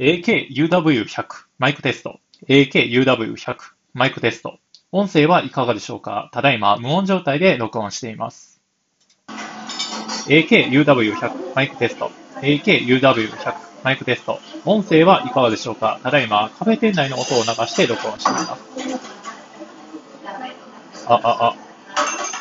AKUW100 マイクテスト。AKUW100 マイクテスト。音声はいかがでしょうか？ただいま無音状態で録音しています。AKUW100 マイクテスト。AKUW100 マイクテスト。音声はいかがでしょうか？ただいまカフェ店内の音を流して録音しています。あ、あ、あ。